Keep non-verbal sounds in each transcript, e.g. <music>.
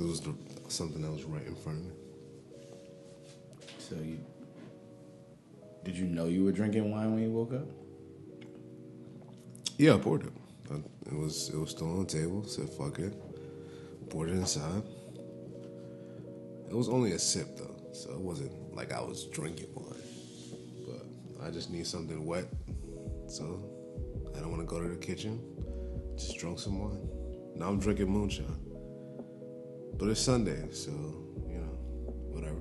because it was the, something that was right in front of me. So you did you know you were drinking wine when you woke up? Yeah, I poured it. I, it was it was still on the table. Said fuck it. Poured it inside. It was only a sip though, so it wasn't like I was drinking wine. But I just need something wet, so I don't want to go to the kitchen. Just drunk some wine. Now I'm drinking moonshine. But it's Sunday, so you know, whatever.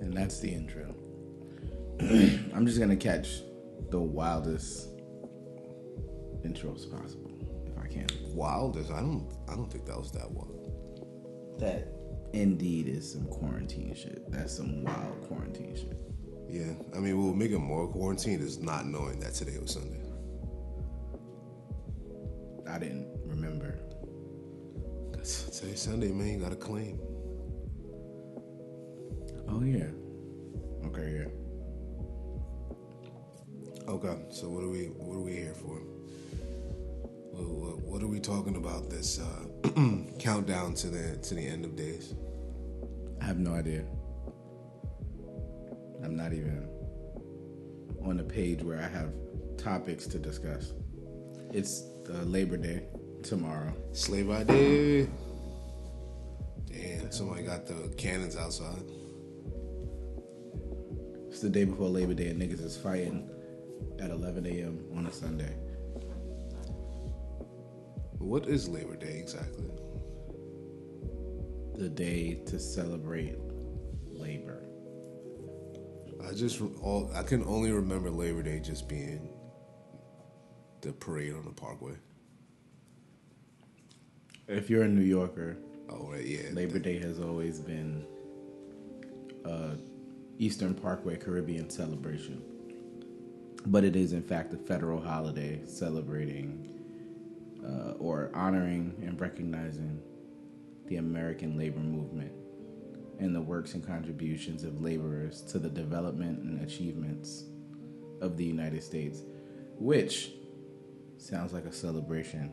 And that's the intro. <clears throat> I'm just gonna catch the wildest intros possible if I can. Wildest? I don't. I don't think that was that wild. That indeed is some quarantine shit. That's some wild quarantine shit. Yeah, I mean, what will make it more quarantine is not knowing that today was Sunday. Sunday, man. You got to clean. Oh yeah. Okay, yeah. Okay, so what are we what are we here for? What, are we talking about this uh, <clears throat> countdown to the to the end of days? I have no idea. I'm not even on the page where I have topics to discuss. It's uh, Labor Day tomorrow. Slave ID. Damn, somebody got the cannons outside. It's the day before Labor Day, and niggas is fighting at 11 a.m. on a Sunday. What is Labor Day exactly? The day to celebrate labor. I just all I can only remember Labor Day just being the parade on the Parkway. If you're a New Yorker, Oh right, yeah. Labor Day has always been a Eastern Parkway Caribbean celebration. But it is, in fact, a federal holiday celebrating uh, or honoring and recognizing the American labor movement and the works and contributions of laborers to the development and achievements of the United States, which sounds like a celebration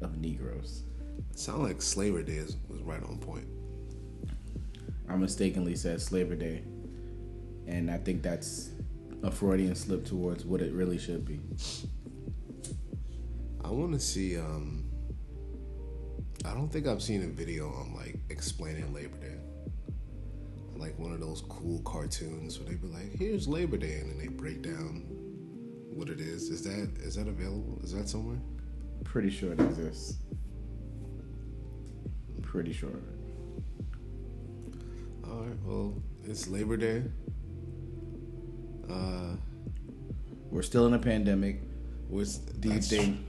of Negroes. It sounded like Slaver Day is, was right on point. I mistakenly said Slaver Day, and I think that's a Freudian slip towards what it really should be. I want to see. um I don't think I've seen a video on like explaining Labor Day. Like one of those cool cartoons where they be like, "Here's Labor Day," and then they break down what it is. Is that is that available? Is that somewhere? Pretty sure it exists. Pretty sure. All right. Well, it's Labor Day. Uh, We're still in a pandemic. what's Do you think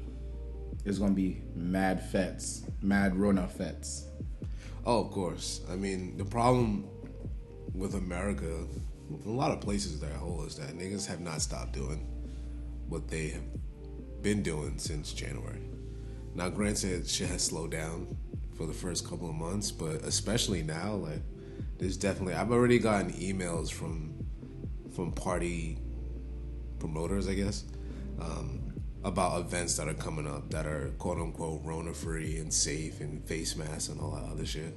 there's gonna be mad fetes, mad Rona fetes? Oh, of course. I mean, the problem with America, a lot of places that whole is that niggas have not stopped doing what they have been doing since January. Now, granted, shit has slowed down for the first couple of months, but especially now, like, there's definitely. I've already gotten emails from from party promoters, I guess, um, about events that are coming up that are quote unquote Rona free and safe and face masks and all that other shit.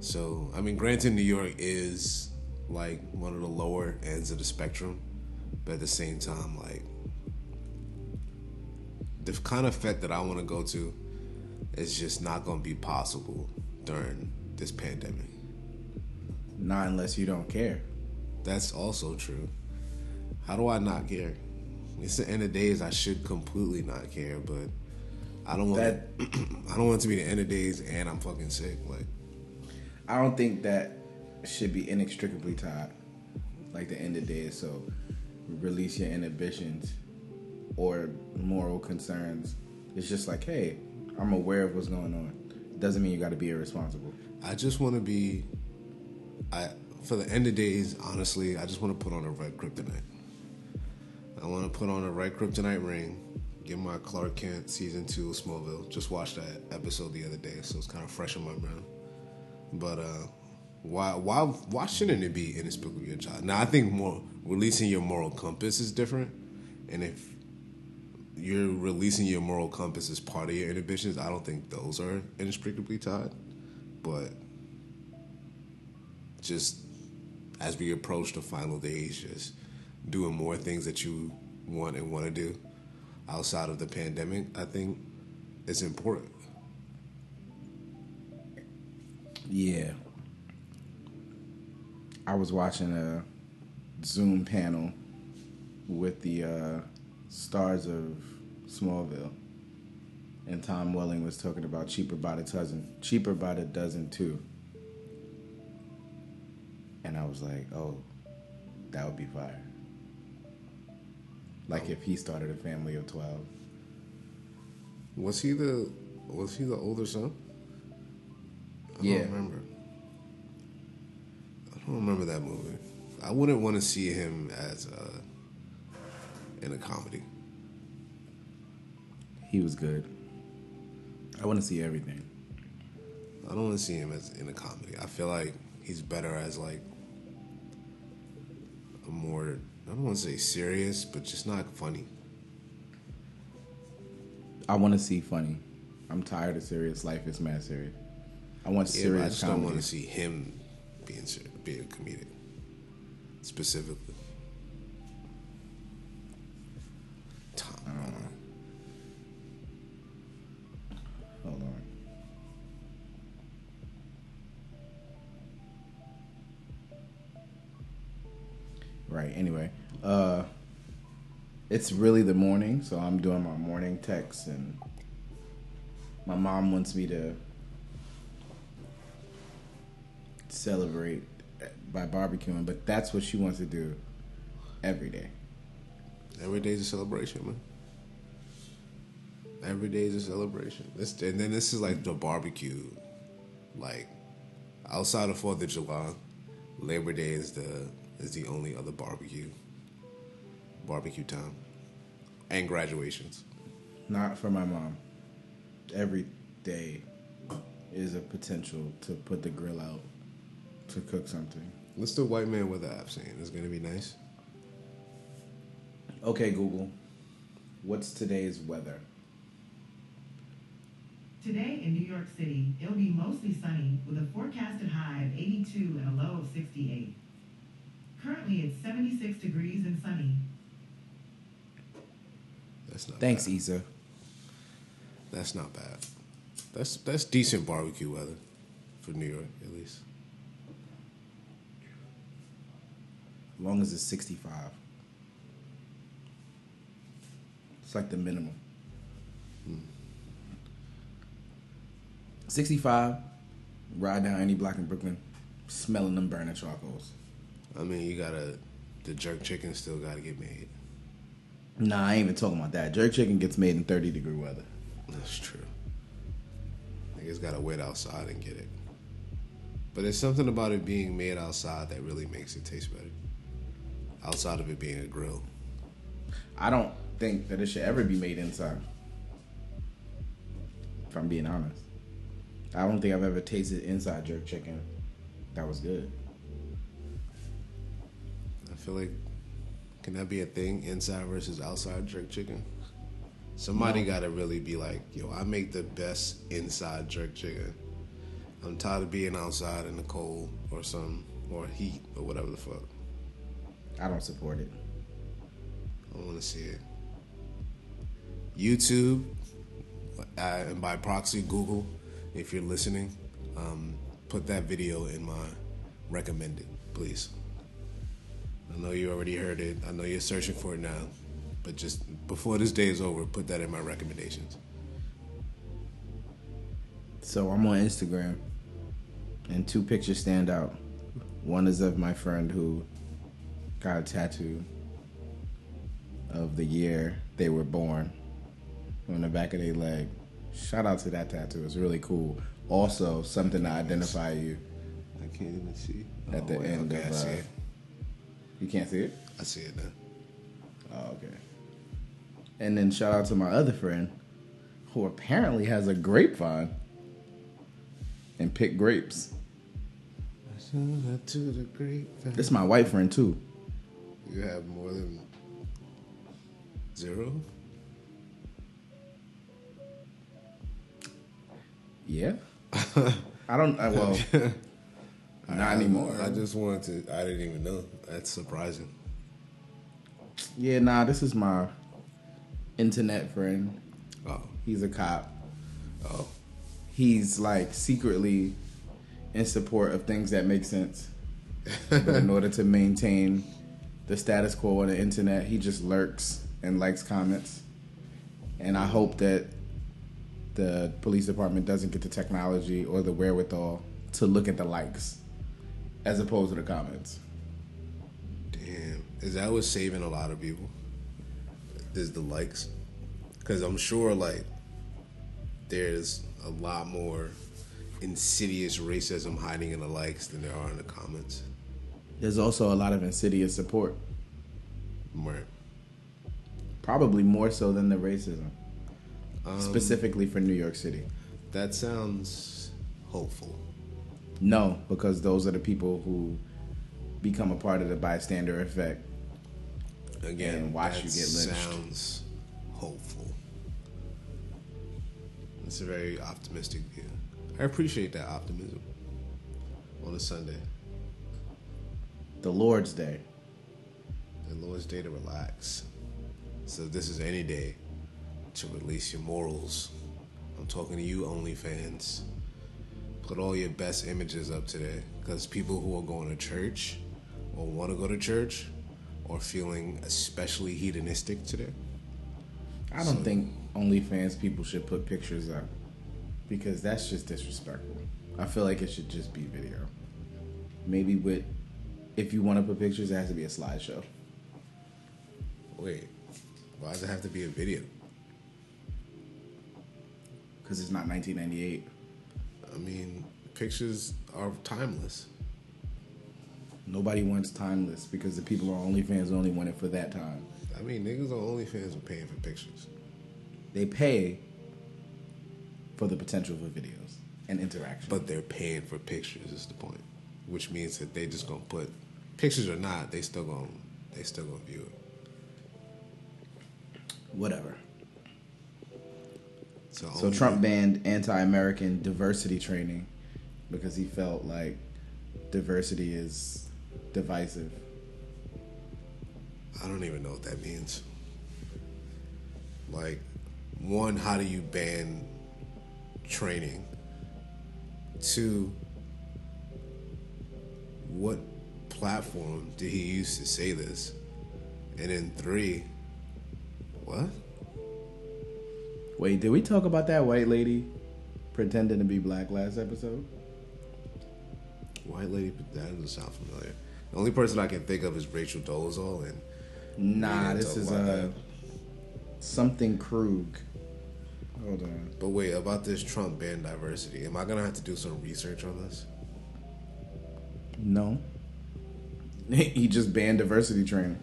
So, I mean, granted, New York is like one of the lower ends of the spectrum, but at the same time, like, the kind of fete that I want to go to is just not going to be possible during this pandemic. Not unless you don't care. That's also true. How do I not care? It's the end of days. I should completely not care, but I don't want. That- <clears throat> I don't want it to be the end of days, and I'm fucking sick. Like, I don't think that should be inextricably tied, like the end of days. So release your inhibitions or moral concerns. It's just like, hey, I'm aware of what's going on. Doesn't mean you got to be irresponsible. I just want to be. I for the end of days. Honestly, I just want to put on a red kryptonite. I want to put on a red kryptonite ring. Get my Clark Kent season two Smallville. Just watched that episode the other day, so it's kind of fresh in my brain. But uh, why why why shouldn't it be inexplicably your child? Now I think more releasing your moral compass is different, and if you're releasing your moral compass as part of your inhibitions. I don't think those are inextricably tied, but just as we approach the final days, just doing more things that you want and want to do outside of the pandemic, I think is important. Yeah. I was watching a Zoom panel with the uh, stars of Smallville, and Tom Welling was talking about cheaper by the dozen, cheaper by the dozen too. And I was like, oh, that would be fire. Like if he started a family of twelve. Was he the was he the older son? I Yeah. don't remember. I don't remember that movie. I wouldn't want to see him as uh, in a comedy. He was good. I want to see everything. I don't want to see him as in a comedy. I feel like he's better as like a more I don't want to say serious, but just not funny. I want to see funny. I'm tired of serious. Life is mad serious. I want Yeah, but I serious just don't want to see him being being comedic specifically. It's really the morning, so I'm doing my morning text, and my mom wants me to celebrate by barbecuing, but that's what she wants to do every day. Every day's a celebration, man. Every day is a celebration. This, and then this is like the barbecue, like outside of Fourth of July, Labor Day is the is the only other barbecue. Barbecue time, and graduations. Not for my mom. Every day is a potential to put the grill out to cook something. What's the white man weather app saying? It's gonna be nice. Okay, Google. What's today's weather? Today in New York City, it'll be mostly sunny with a forecasted high of 82 and a low of 68. Currently, it's 76 degrees and sunny. That's not. Thanks, bad. Issa. That's not bad. That's that's decent barbecue weather for New York, at least. As long as it's 65. It's like the minimum. 65, ride down any block in Brooklyn, smelling them burning charcoals. I mean, you gotta. The jerk chicken still gotta get made. Nah, I ain't even talking about that. Jerk chicken gets made in 30 degree weather. That's true. Niggas gotta wait outside and get it. But there's something about it being made outside that really makes it taste better. Outside of it being a grill. I don't think that it should ever be made inside. If I'm being honest. I don't think I've ever tasted inside jerk chicken that was good. I feel like can that be a thing? Inside versus outside jerk chicken? Somebody No. gotta really be like, yo, I make the best inside jerk chicken. I'm tired of being outside in the cold or some or heat or whatever the fuck. I don't support it. I want to see it. YouTube, uh, and by proxy, Google, if you're listening, um, put that video in my recommended, please. I know you already heard it. I know you're searching for it now, but just before this day is over, put that in my recommendations. So I'm on Instagram, and two pictures stand out. One is of my friend who got a tattoo of the year they were born on the back of their leg. Shout out to that tattoo. It's really cool. Also, something to identify you. I can't even see. At the end okay, of, uh. You can't see it? I see it now. Oh, okay. And then shout out to my other friend who apparently has a grapevine and pick grapes. To the grapevine. This is my white friend too. You have more than zero? Yeah. <laughs> I don't. I, well, <laughs> not I- anymore. I just wanted to. I didn't even know. That's surprising. yeah, nah. This is my internet friend. Oh, He's a cop. oh, He's like secretly in support of things that make sense. but in <laughs> order to maintain the status quo on the internet, he just lurks and likes comments. And I hope that the police department doesn't get the technology or the wherewithal to look at the likes as opposed to the comments. damn. Is that what's saving a lot of people? Is the likes? Because I'm sure like there's a lot more insidious racism hiding in the likes than there are in the comments. There's also a lot of insidious support, Right. probably more so than the racism, Um, specifically for New York City. That sounds hopeful. No, because those are the people who become a part of the bystander effect. Again, And watch you get lynched. Sounds hopeful. It's a very optimistic view. I appreciate that optimism on a Sunday. The Lord's Day. The Lord's Day to relax. So this is any day to release your morals. I'm talking to you, OnlyFans. Put all your best images up today, because people who are going to church or want to go to church or feeling especially hedonistic today. I don't So- think OnlyFans people should put pictures up because that's just disrespectful. I feel like it should just be video. Maybe with, if you want to put pictures, it has to be a slideshow. Wait, why does it have to be a video? Because it's not 1998. I mean, pictures are timeless. Nobody wants timeless because the people on OnlyFans only want it for that time. I mean, niggas on OnlyFans are paying for pictures. They pay for the potential for videos and interaction. But they're paying for pictures is the point, which means that they just gonna put pictures or not, they still gonna they still gonna view it. whatever. So, Trump banned anti-American diversity training because he felt like diversity is divisive. I don't even know what that means. Like, one, how do you ban training? Two, what platform did he use to say this? And then three, what? Wait, did we talk about that white lady pretending to be black last episode? White lady, but that doesn't sound familiar. The only person I can think of is Rachel Dolezal, and Nah, this is uh, something Krug. Hold on. but wait about this Trump ban diversity. Am I gonna have to do some research on this? No. <laughs> he just banned diversity training.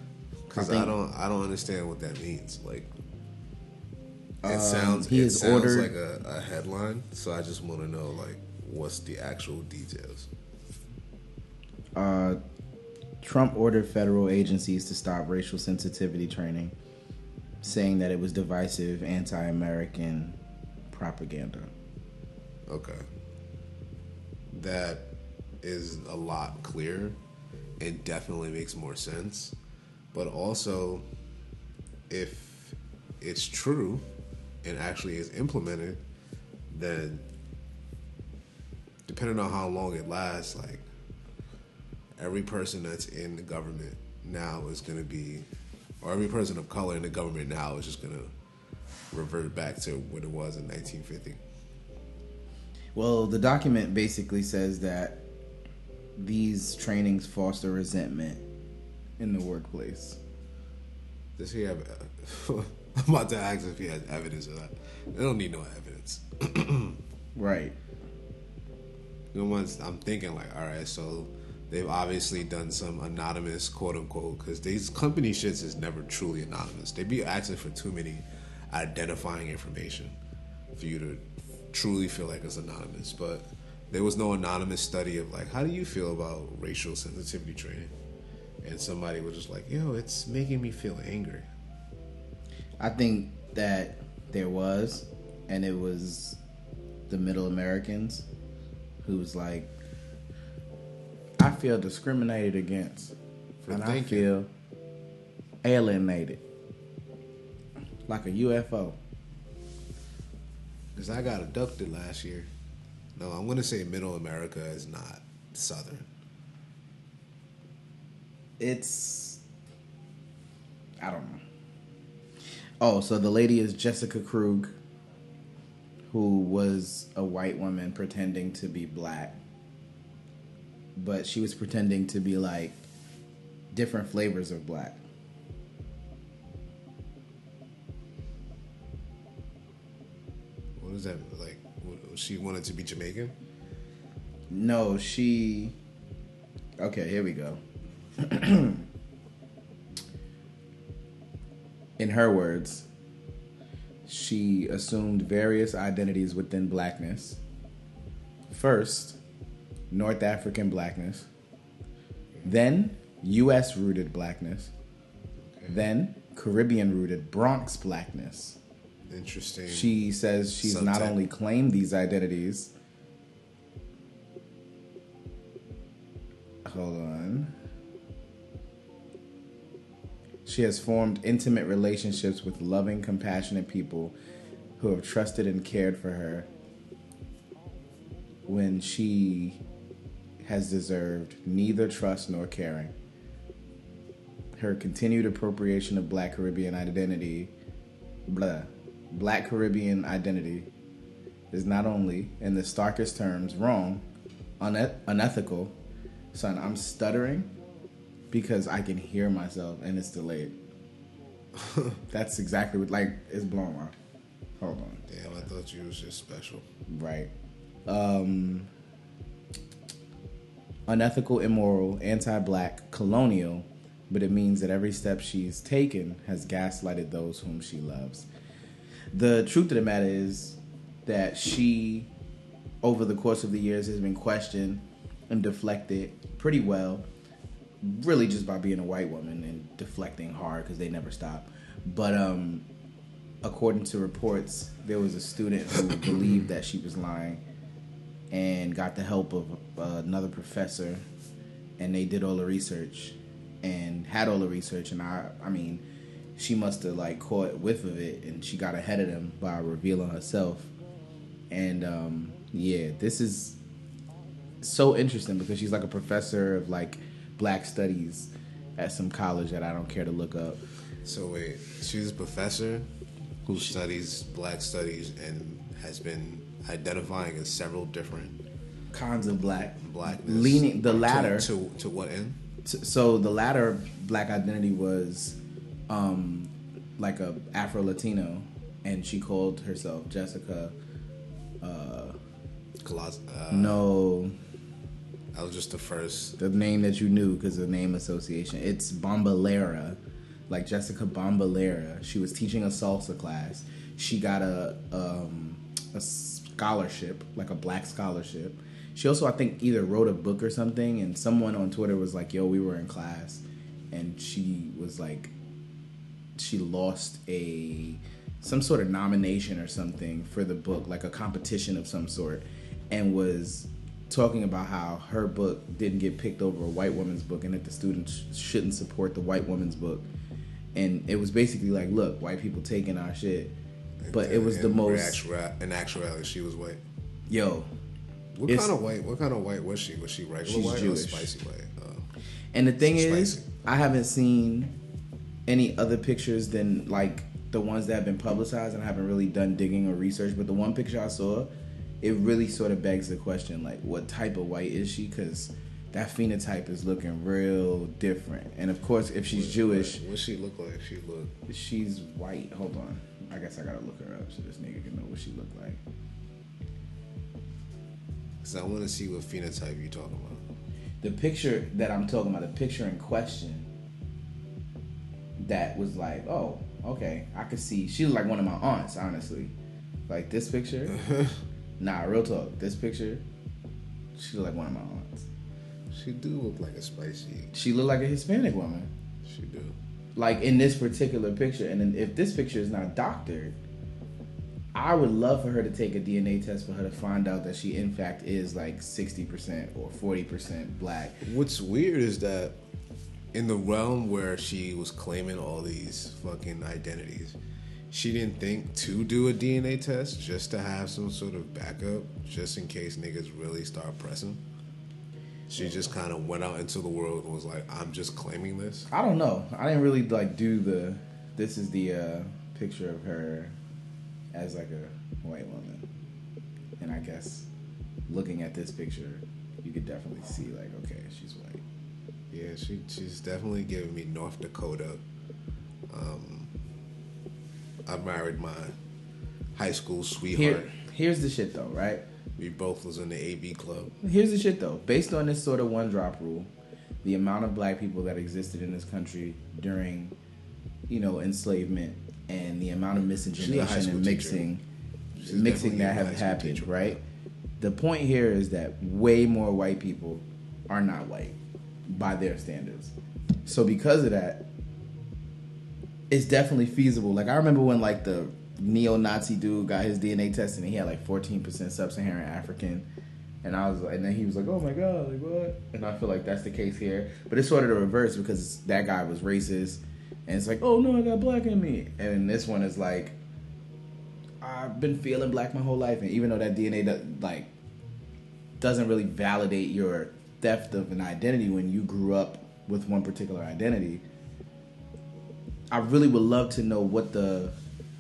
Because I I, don't, I don't understand what that means. Like, it Um, sounds, he it has sounds ordered- like a, a headline. So I just want to know, like, what's the actual details? Uh, Trump ordered federal agencies to stop racial sensitivity training, saying that it was divisive anti American propaganda. Okay, that is a lot clearer. It definitely makes more sense. But also, if it's true and actually is implemented, then depending on how long it lasts, like every person that's in the government now is going to be, or every person of color in the government now is just going to revert back to what it was in 1950. Well, the document basically says that these trainings foster resentment in the workplace. Does he have? Uh, <laughs> I'm about to ask if he has evidence of that. They don't need no evidence. <clears throat> Right. Know, once I'm thinking like, all right, so they've obviously done some anonymous quote unquote because these company shits is never truly anonymous. They'd be asking for too many identifying information for you to truly feel like it's anonymous. But there was no anonymous study of like, how do you feel about racial sensitivity training? And somebody was just like, yo, it's making me feel angry. I think that there was, and it was the middle Americans, who's like, I feel discriminated against, For and I feel alienated, like a UFO. Because I got abducted last year. No, I'm going to say middle America is not southern. It's, I don't know. Oh, so the lady is Jessica Krug, who was a white woman pretending to be black, but she was pretending to be like different flavors of black. What is that? Like, she wanted to be Jamaican? No, she. Okay, here we go. <clears throat> In her words, she assumed various identities within blackness. First, North African blackness, then US rooted blackness, then Caribbean rooted Bronx blackness. Interesting. She says she's not only claimed these identities. Hold on. She has formed intimate relationships with loving, compassionate people who have trusted and cared for her when she has deserved neither trust nor caring. Her continued appropriation of Black Caribbean identity, blah, Black Caribbean identity, is not only, in the starkest terms, wrong, uneth- unethical. Son, I'm stuttering because I can hear myself and it's delayed. <laughs> That's exactly what, like, it's blowing my. Hold on. Damn, I thought you was just special. Right. Um, unethical, immoral, anti black, colonial, but it means that every step she's taken has gaslighted those whom she loves. The truth of the matter is that she, over the course of the years, has been questioned and deflected pretty well, really just by being a white woman and deflecting hard because they never stop. But um, according to reports, there was a student who <clears throat> believed that she was lying and got the help of uh, another professor, and they did all the research and had all the research. And I, I mean, she must have like caught whiff of it, and she got ahead of them by revealing herself. And um, yeah, this is so interesting because she's like a professor of like black studies at some college that I don't care to look up. So wait, she's a professor who studies black studies and has been identifying as several different Cons of black blackness. leaning the To- latter. to to, what end? T- so the latter black identity was um like a afro latino and she called herself jessica Clos- uh, no that was just the first. the name that you knew because of name association. It's bombalera like jessica bombalera she was teaching a salsa class. She got a um a scholarship like a black scholarship. She also i think either wrote a book or something and someone on twitter was like yo we were in class and she was like she lost a some sort of nomination or something for the book, like a competition of some sort, and was talking about how her book didn't get picked over a white woman's book and that the students shouldn't support the white woman's book. And it was basically like, look, white people taking our shit. But it was the most actua- in actuality, she was white. yo. What kind of white? What kind of white was she? Was she regular She's white Jewish. or spicy white? Uh, And the thing is, Spicy. I haven't seen any other pictures than like the ones that have been publicized, and I haven't really done digging or research. But the one picture I saw, it really sort of begs the question, like, what type of white is she? Because that phenotype is looking real different. And of course, if she's Jewish, What she look like? She look. she's white. Hold on, I guess I gotta look her up so this nigga can know what she look like. Cause I want to see what phenotype you talking about. the picture that I'm talking about, the picture in question, that was like, oh, okay, I could see. She looked like one of my aunts, honestly. Like this picture, <laughs> nah, real talk. This picture, she looked like one of my aunts. She do look like a spicy. She look like a Hispanic woman, She do. like in this particular picture. And then if this picture is not doctored, I would love for her to take a DNA test for her to find out that she in fact is like sixty percent or forty percent black. What's weird is that in the realm where she was claiming all these fucking identities, she didn't think to do a DNA test just to have some sort of backup, just in case niggas really start pressing. She just kind of went out into the world and was like, "I'm just claiming this." I don't know. I didn't really like do the. This is the uh, picture of her as like a white woman, and I guess looking at this picture, you could definitely see like, okay, she's white. Yeah, she she's definitely giving me North Dakota. Um, I married my high school sweetheart. Here, here's the shit though, right? We both was in the AB club. Here's the shit though. Based on this sort of one drop rule, the amount of black people that existed in this country during, you know, enslavement and the amount of miscegenation and mixing, mixing that have happened, teacher. right? The point here is that way more white people are not white by their standards. So because of that, it's definitely feasible. Like I remember when like the neo-Nazi dude got his DNA tested and he had like 14% sub-Saharan African. And I was, and then he was like, "Oh my god, like what?" And I feel like that's the case here, but it's sort of the reverse because that guy was racist, and it's like, "Oh no, I got black in me," and this one is like, "I've been feeling black my whole life," and even though that DNA does, like doesn't really validate your theft of an identity when you grew up with one particular identity, I really would love to know what the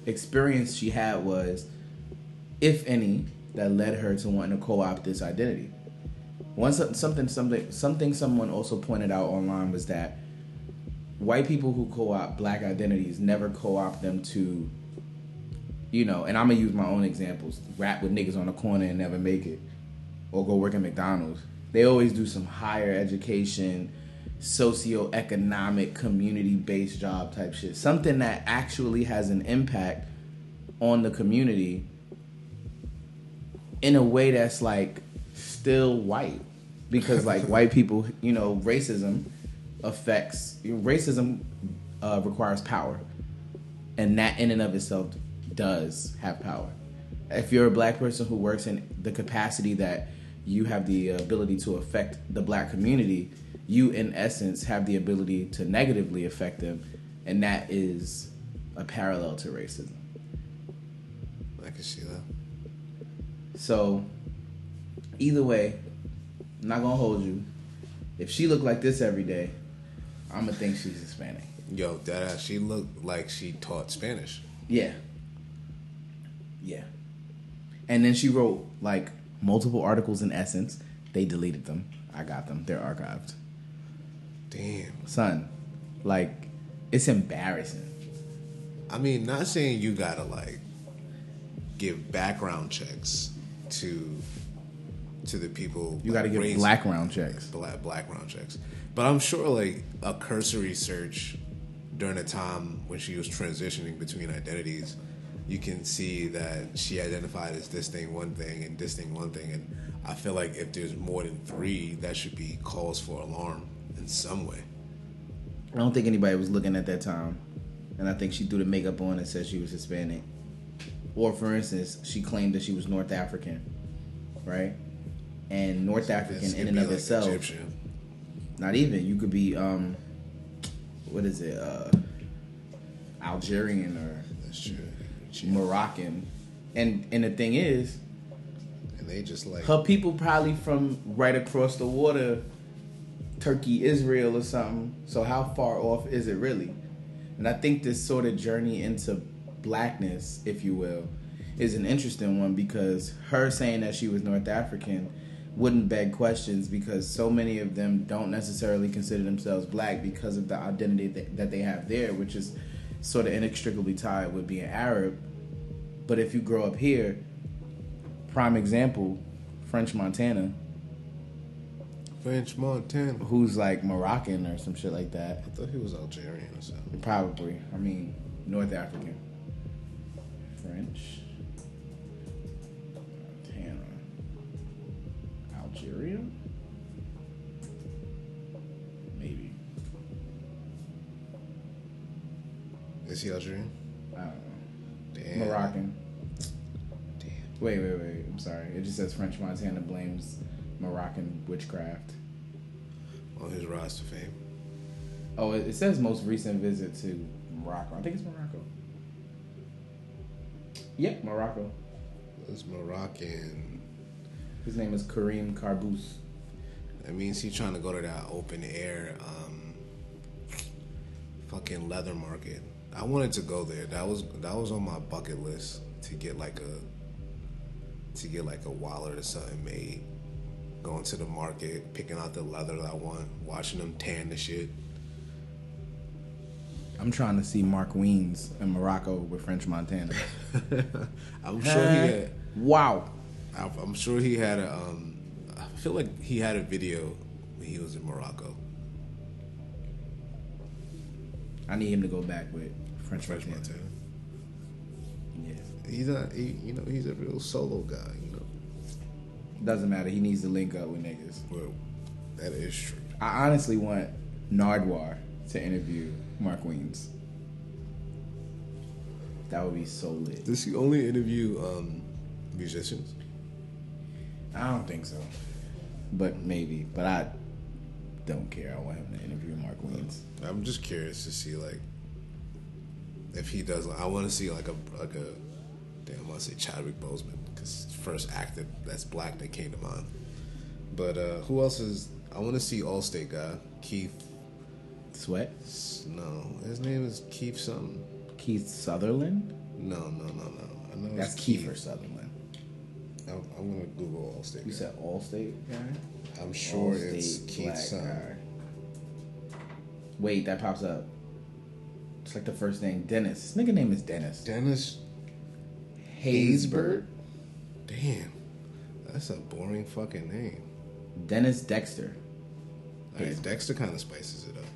experience she had was, if any, that led her to wanting to co-opt this identity. One something something something someone also pointed out online was that white people who co-opt black identities never co-opt them to you know, and I'm gonna use my own examples. Rap with niggas on the corner and never make it, or go work at McDonald's. They always do some higher education, socioeconomic, community-based job type shit. Something that actually has an impact on the community in a way that's like still white, because like <laughs> white people, you know, racism affects racism uh, requires power and that in and of itself does have power. If you're a black person who works in the capacity that you have the ability to affect the black community, you in essence have the ability to negatively affect them, and that is a parallel to racism. I can see that. So, either way, I'm not gonna hold you. If she looked like this every day, I'm gonna think she's Hispanic. Yo, that she looked like she taught Spanish. Yeah. Yeah. And then she wrote like multiple articles in Essence. They deleted them. I got them. They're archived. Damn. Son, like, it's embarrassing. I mean, not saying you gotta like give background checks to to the people. You got to give raised- background checks. black background checks. But I'm sure like a cursory search during a time when she was transitioning between identities, you can see that she identified as this thing one thing and this thing one thing. And I feel like if there's more than three, that should be cause for alarm in some way. I don't think anybody was looking at that time. And I think she threw the makeup on and said she was Hispanic. Or, for instance, she claimed that she was North African, right? And North African in and of like, itself. Egyptian. Not even. You could be um what is it? Uh Algerian or That's true. Moroccan. And and the thing is, And they just like her people probably from right across the water, Turkey, Israel or something. So how far off is it really? And I think this sort of journey into blackness, if you will, is an interesting one because her saying that she was North African wouldn't beg questions because so many of them don't necessarily consider themselves black because of the identity that, they have there, which is sort of inextricably tied with being Arab. But if you grow up here, prime example, French Montana, French Montana. who's like Moroccan or some shit like that. I thought he was Algerian or something. Probably. I mean, North African. French. Montana. Algeria? Maybe. Is he Algerian? I don't know. Damn. Moroccan. Damn. Wait, wait, wait. I'm sorry. It just says French Montana blames Moroccan witchcraft. On his rise to fame. Oh, it says most recent visit to Morocco. I think it's Morocco. Yep, Morocco. It's Moroccan. His name is Karim Kharbouch. That means he's trying to go to that open air um, fucking leather market. I wanted to go there. That was that was on my bucket list to get like a to get like a wallet or something made. Going to the market, picking out the leather that I want, watching them tan the shit. I'm trying to see Mark Wiens in Morocco with French Montana. <laughs> I'm sure he had. Wow. I'm sure he had a. Um, I feel like he had a video when he was in Morocco. I need him to go back with French, French Montana. Montana. Yeah. He's not. He, you know, he's a real solo guy. Doesn't matter. He needs to link up with niggas. Well, that is true. I honestly want Nardwuar to interview Mark Wiens. That would be so lit. Does he only interview um, musicians? I don't think so. But maybe. But I don't care. I want him to interview Mark Wiens. I'm just curious to see like if he does. I want to see like a like a damn. I want to say Chadwick Boseman first actor that's black that came to mind. But uh, who else is? I want to see Allstate guy Keith. Sweat? No, his name is Keith something. Keith Sutherland? No, no, no, no. I know That's it's Kiefer Sutherland. I'm, I'm gonna Google Allstate. You guy. said Allstate guy? I'm sure it's Keith something. Wait, that pops up. It's like the first name, Dennis. This nigga name is Dennis. Dennis Haysbert? Damn, that's a boring fucking name. Dennis Dexter. All right, Dexter kind of spices it up.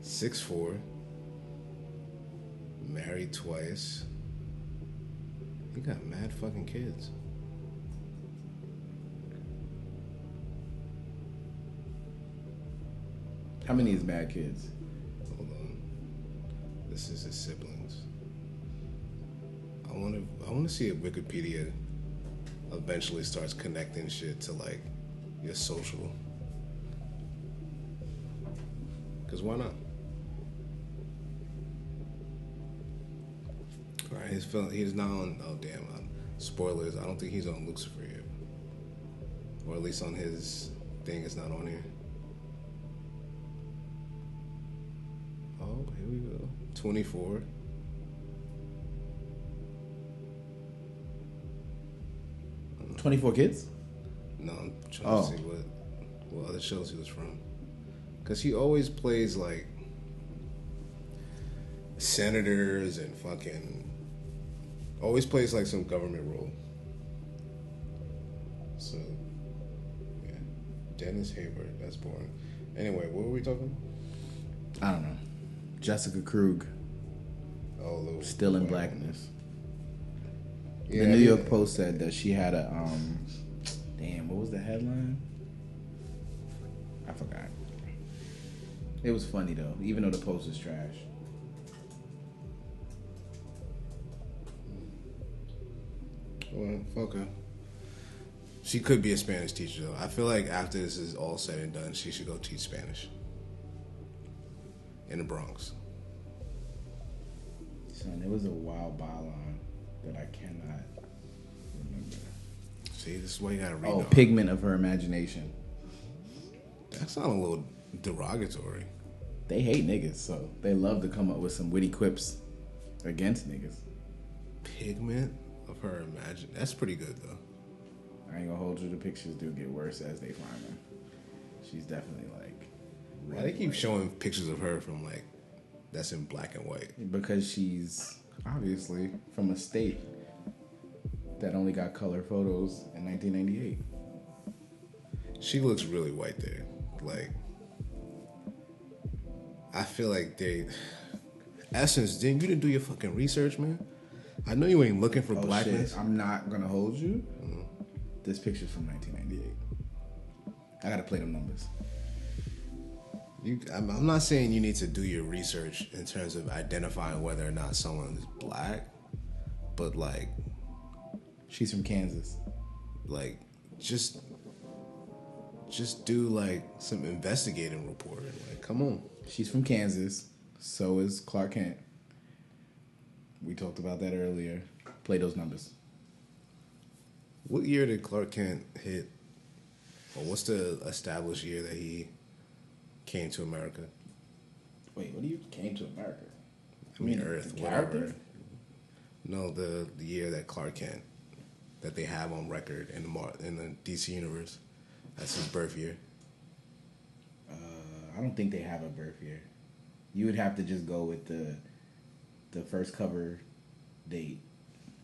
Six four. Married twice. He got mad fucking kids. How many is Mad Kids? Hold on. This is his siblings. I want to. I want to see if Wikipedia eventually starts connecting shit to like your social. Cause why not? All right, he's film. He's not on. Oh damn! Um, spoilers. I don't think he's on Lucifer yet, or at least on his thing. It's not on here. Oh, here we go. 24. Kids? No, I'm trying Oh. to see what what other shows he was from. Cause he always plays like senators and fucking always plays like some government role. So yeah. Dennis Hayward, that's boring. Anyway, what were we talking? I don't know. Jessica Krug, Oh, still in blackness. Yeah, the New York Post said that she had a um damn, what was the headline? I forgot. It was funny though, even though the post is trash. Well, fuck her. She could be a Spanish teacher though. I feel like after this is all said and done, she should go teach Spanish in the Bronx. Son, it was a wild byline that I cannot remember. See, this is why you gotta oh, read. Oh, pigment of her imagination. That sounds a little derogatory. They hate niggas, so they love to come up with some witty quips against niggas. Pigment of her imagine. That's pretty good though. I ain't gonna hold you. The pictures do get worse as they find her. She's definitely like Why they keep showing pictures of her from like that's in black and white? because she's obviously from a state that only got color photos in 1998. She looks really white there. Like, I feel like they. Essence, didn't you didn't do your fucking research, man? I know you ain't looking for Oh blackness. shit! I'm not gonna hold you. Mm-hmm. This picture's from 1998. I gotta play them numbers. You, I'm, I'm not saying you need to do your research in terms of identifying whether or not someone is black, but like, She's from Kansas. Like, just just do like some investigating reporting. Like, come on. She's from Kansas. So is Clark Kent. We talked about that earlier. Play those numbers. What year did Clark Kent hit? Or what's the established year that he came to America? Wait, what do you came to America? I mean, mean, Earth, whatever. No, the the year that Clark Kent that they have on record in the Mar- in the DC universe. That's his birth year. Uh, I don't think they have a birth year. You would have to just go with the the first cover date,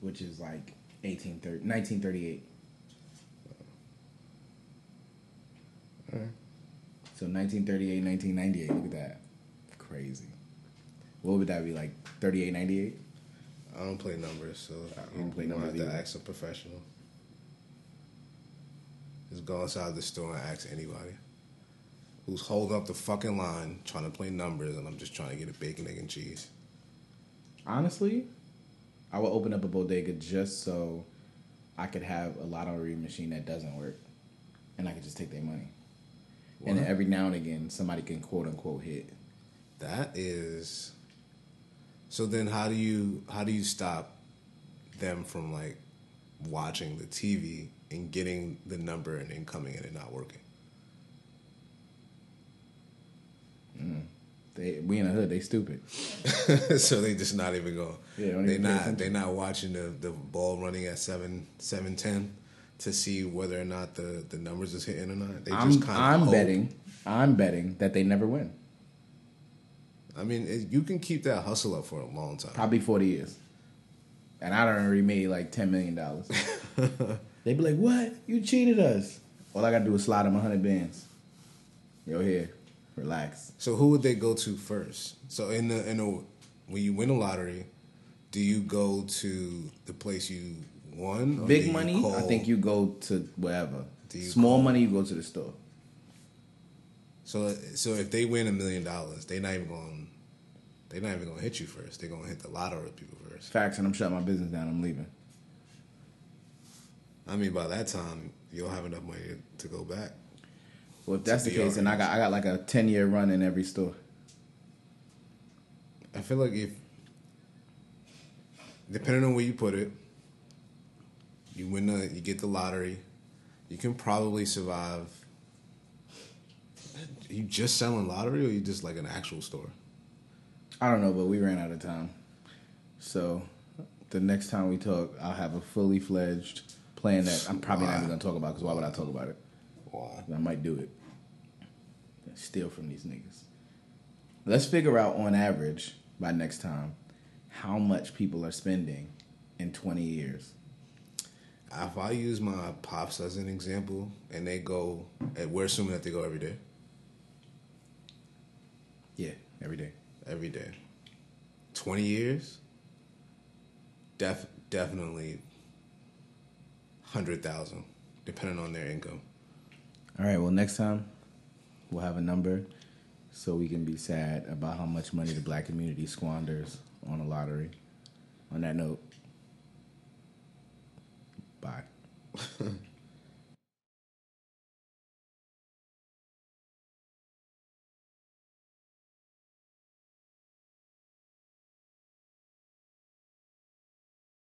which is like 1830, 1938. So 1938, 1998. Look at that. Crazy. What would that be like? 38, 98? I don't play numbers, so I don't play numbers have to ask a professional. Just go inside the store and ask anybody who's holding up the fucking line trying to play numbers, and I'm just trying to get a bacon, egg, and cheese. Honestly, I would open up a bodega just so I could have a lottery machine that doesn't work, and I could just take their money. And every now and again, somebody can quote unquote hit. That is. So then, how do you how do you stop them from like watching the TV and getting the number and then coming in and not working? Mm. They we in the hood, they stupid. <laughs> so they just not even going. Yeah, they not they not watching the the ball running at seven seven ten to see whether or not the the numbers is hitting or not. They I'm just kind I'm betting I'm betting that they never win. I mean, it, you can keep that hustle up for a long time. Probably forty years. And I done already made like ten million dollars. <laughs> They'd be like, What? You cheated us. All I gotta do is slide them hundred bands. Yo here, relax. So who would they go to first? So in the in the when you win a lottery, do you go to the place you do Big money, I think you go to wherever. Small call- money, you go to the store. So so if they win a million dollars, they not even going. They're not even gonna hit you first. They're gonna hit the lottery people first. Facts, and I'm shutting my business down. I'm leaving. I mean, by that time, you'll have enough money to go back. Well, if that's the case, then I got I got like a ten year run in every store. I feel like if, depending on where you put it, you win the, you get the lottery, you can probably survive. you just selling lottery, or you just like an actual store? I don't know, but we ran out of time. So the next time we talk, I'll have a fully fledged plan that I'm probably not even going to talk about because why would I talk about it? Wow. I might do it. Steal from these niggas. Let's figure out on average by next time how much people are spending in 20 years. If I use my pops as an example, and they go, and we're assuming that they go every day, Yeah, every day. every day, twenty years, def definitely hundred thousand, depending on their income. All right, well, next time we'll have a number so we can be sad about how much money the black community squanders on a lottery. On that note, bye. <laughs>